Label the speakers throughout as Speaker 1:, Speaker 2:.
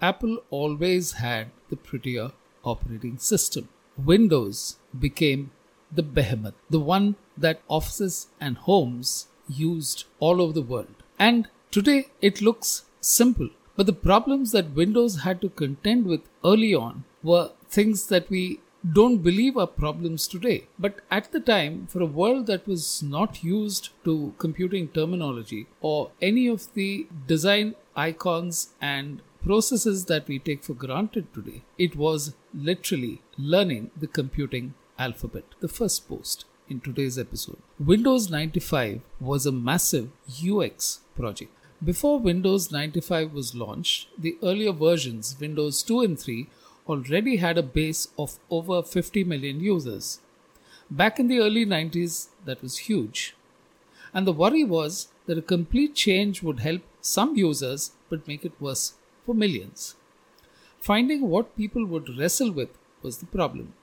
Speaker 1: Apple always had the prettier operating system. Windows became the behemoth, the one that offices and homes used all over the world. And today it looks simple, but the problems that Windows had to contend with early on were things that we don't believe are problems today. But at the time, for a world that was not used to computing terminology or any of the design icons and processes that we take for granted today, it was literally learning the computing alphabet. The first post in today's episode. Windows 95 was a massive UX project. Before Windows 95 was launched, the earlier versions, Windows 2 and 3, already had a base of over 50 million users. Back in the early 90s, that was huge. And the worry was that a complete change would help some users but make it worse for millions. Finding what people would wrestle with was the problem.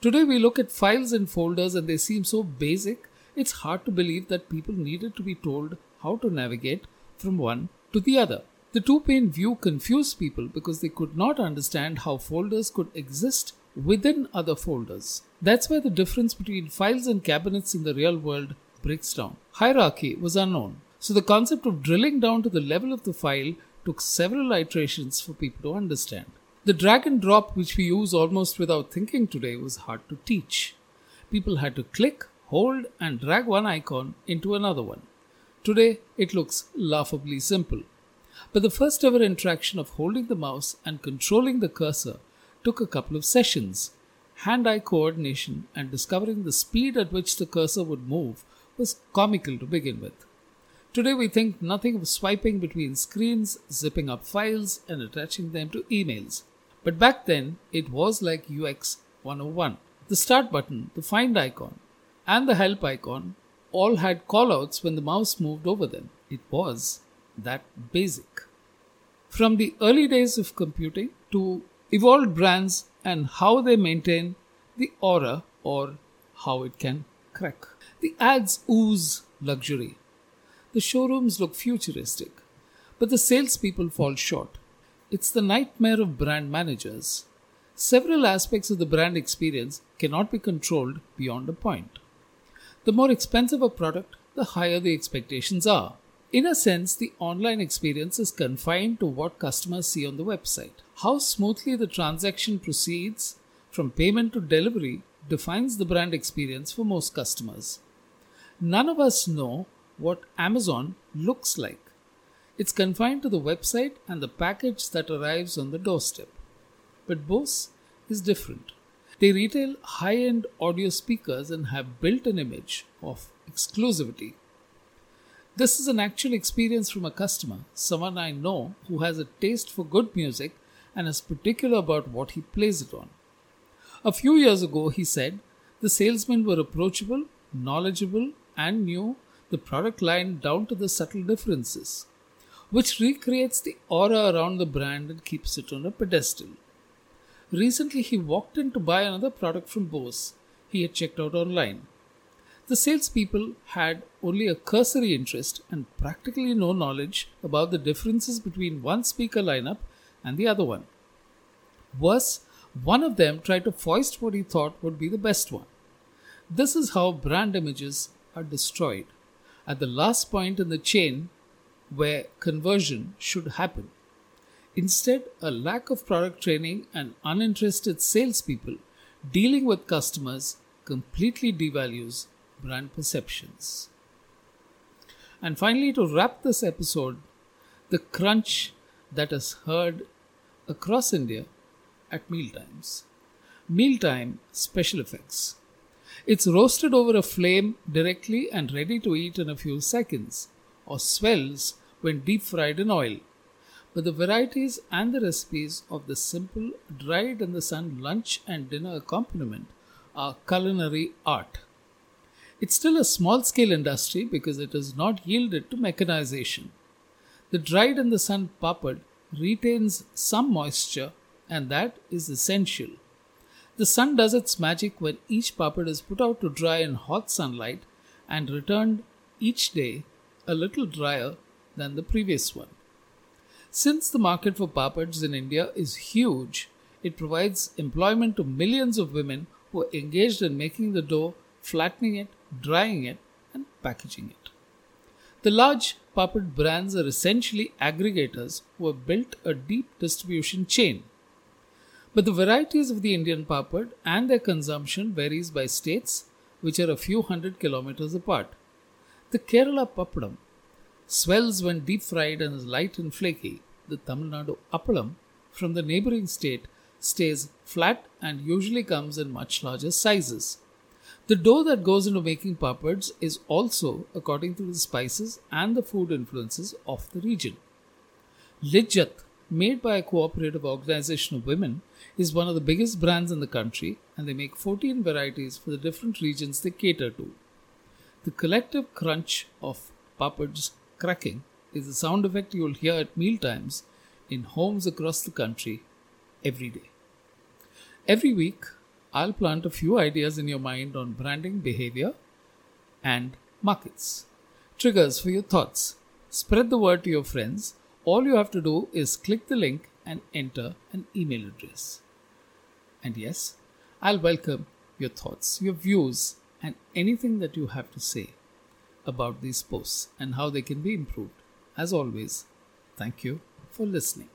Speaker 1: Today we look at files and folders and they seem so basic, it's hard to believe that people needed to be told how to navigate from one to the other. The two pane view confused people because they could not understand how folders could exist within other folders. That's where the difference between files and cabinets in the real world breaks down. Hierarchy was unknown, so the concept of drilling down to the level of the file took several iterations for people to understand. The drag and drop, which we use almost without thinking today, was hard to teach. People had to click, hold, and drag one icon into another one. Today, it looks laughably simple. But the first ever interaction of holding the mouse and controlling the cursor took a couple of sessions. Hand eye coordination and discovering the speed at which the cursor would move was comical to begin with. Today we think nothing of swiping between screens, zipping up files, and attaching them to emails. But back then, it was like UX 101. The start button, the find icon, and the help icon all had callouts when the mouse moved over them. It was that basic. From the early days of computing to evolved brands and how they maintain the aura or how it can crack. The ads ooze luxury. The showrooms look futuristic, but the salespeople fall short. It's the nightmare of brand managers. Several aspects of the brand experience cannot be controlled beyond a point. The more expensive a product, the higher the expectations are. In a sense, the online experience is confined to what customers see on the website. How smoothly the transaction proceeds from payment to delivery defines the brand experience for most customers. None of us know what Amazon looks like. It's confined to the website and the package that arrives on the doorstep. But Bose is different. They retail high end audio speakers and have built an image of exclusivity. This is an actual experience from a customer, someone I know who has a taste for good music and is particular about what he plays it on. A few years ago, he said the salesmen were approachable, knowledgeable, and knew the product line down to the subtle differences which recreates the aura around the brand and keeps it on a pedestal. Recently, he walked in to buy another product from Bose he had checked out online. The salespeople had only a cursory interest and practically no knowledge about the differences between one speaker lineup and the other one. Worse, one of them tried to foist what he thought would be the best one. This is how brand images are destroyed. At the last point in the chain, where conversion should happen. Instead, a lack of product training and uninterested salespeople dealing with customers completely devalues brand perceptions. And finally, to wrap this episode, the crunch that is heard across India at mealtimes. Mealtime special effects. It's roasted over a flame directly and ready to eat in a few seconds, or swells when deep fried in oil. But the varieties and the recipes of the simple, dried in the sun lunch and dinner accompaniment are culinary art. It's still a small scale industry because it has not yielded to mechanization. The dried in the sun papad retains some moisture, and that is essential. The sun does its magic when each papad is put out to dry in hot sunlight and returned each day a little drier than the previous one. Since the market for papads in India is huge, it provides employment to millions of women who are engaged in making the dough, flattening it, drying it, and packaging it. The large papad brands are essentially aggregators who have built a deep distribution chain. But the varieties of the Indian papad and their consumption varies by states, which are a few hundred kilometers apart. The Kerala papadam swells when deep fried and is light and flaky. The Tamil Nadu appalam from the neighboring state stays flat and usually comes in much larger sizes. The dough that goes into making papads is also according to the spices and the food influences of the region. Lijjat, made by a cooperative organization of women, is one of the biggest brands in the country and they make 14 varieties for the different regions they cater to. The collective crunch of papads cracking is the sound effect you'll hear at mealtimes in homes across the country every day. Every week, I'll plant a few ideas in your mind on branding behavior and markets. Triggers for your thoughts. Spread the word to your friends. All you have to do is click the link and enter an email address. And yes, I'll welcome your thoughts, your views, and anything that you have to say about these posts and how they can be improved. As always, thank you for listening.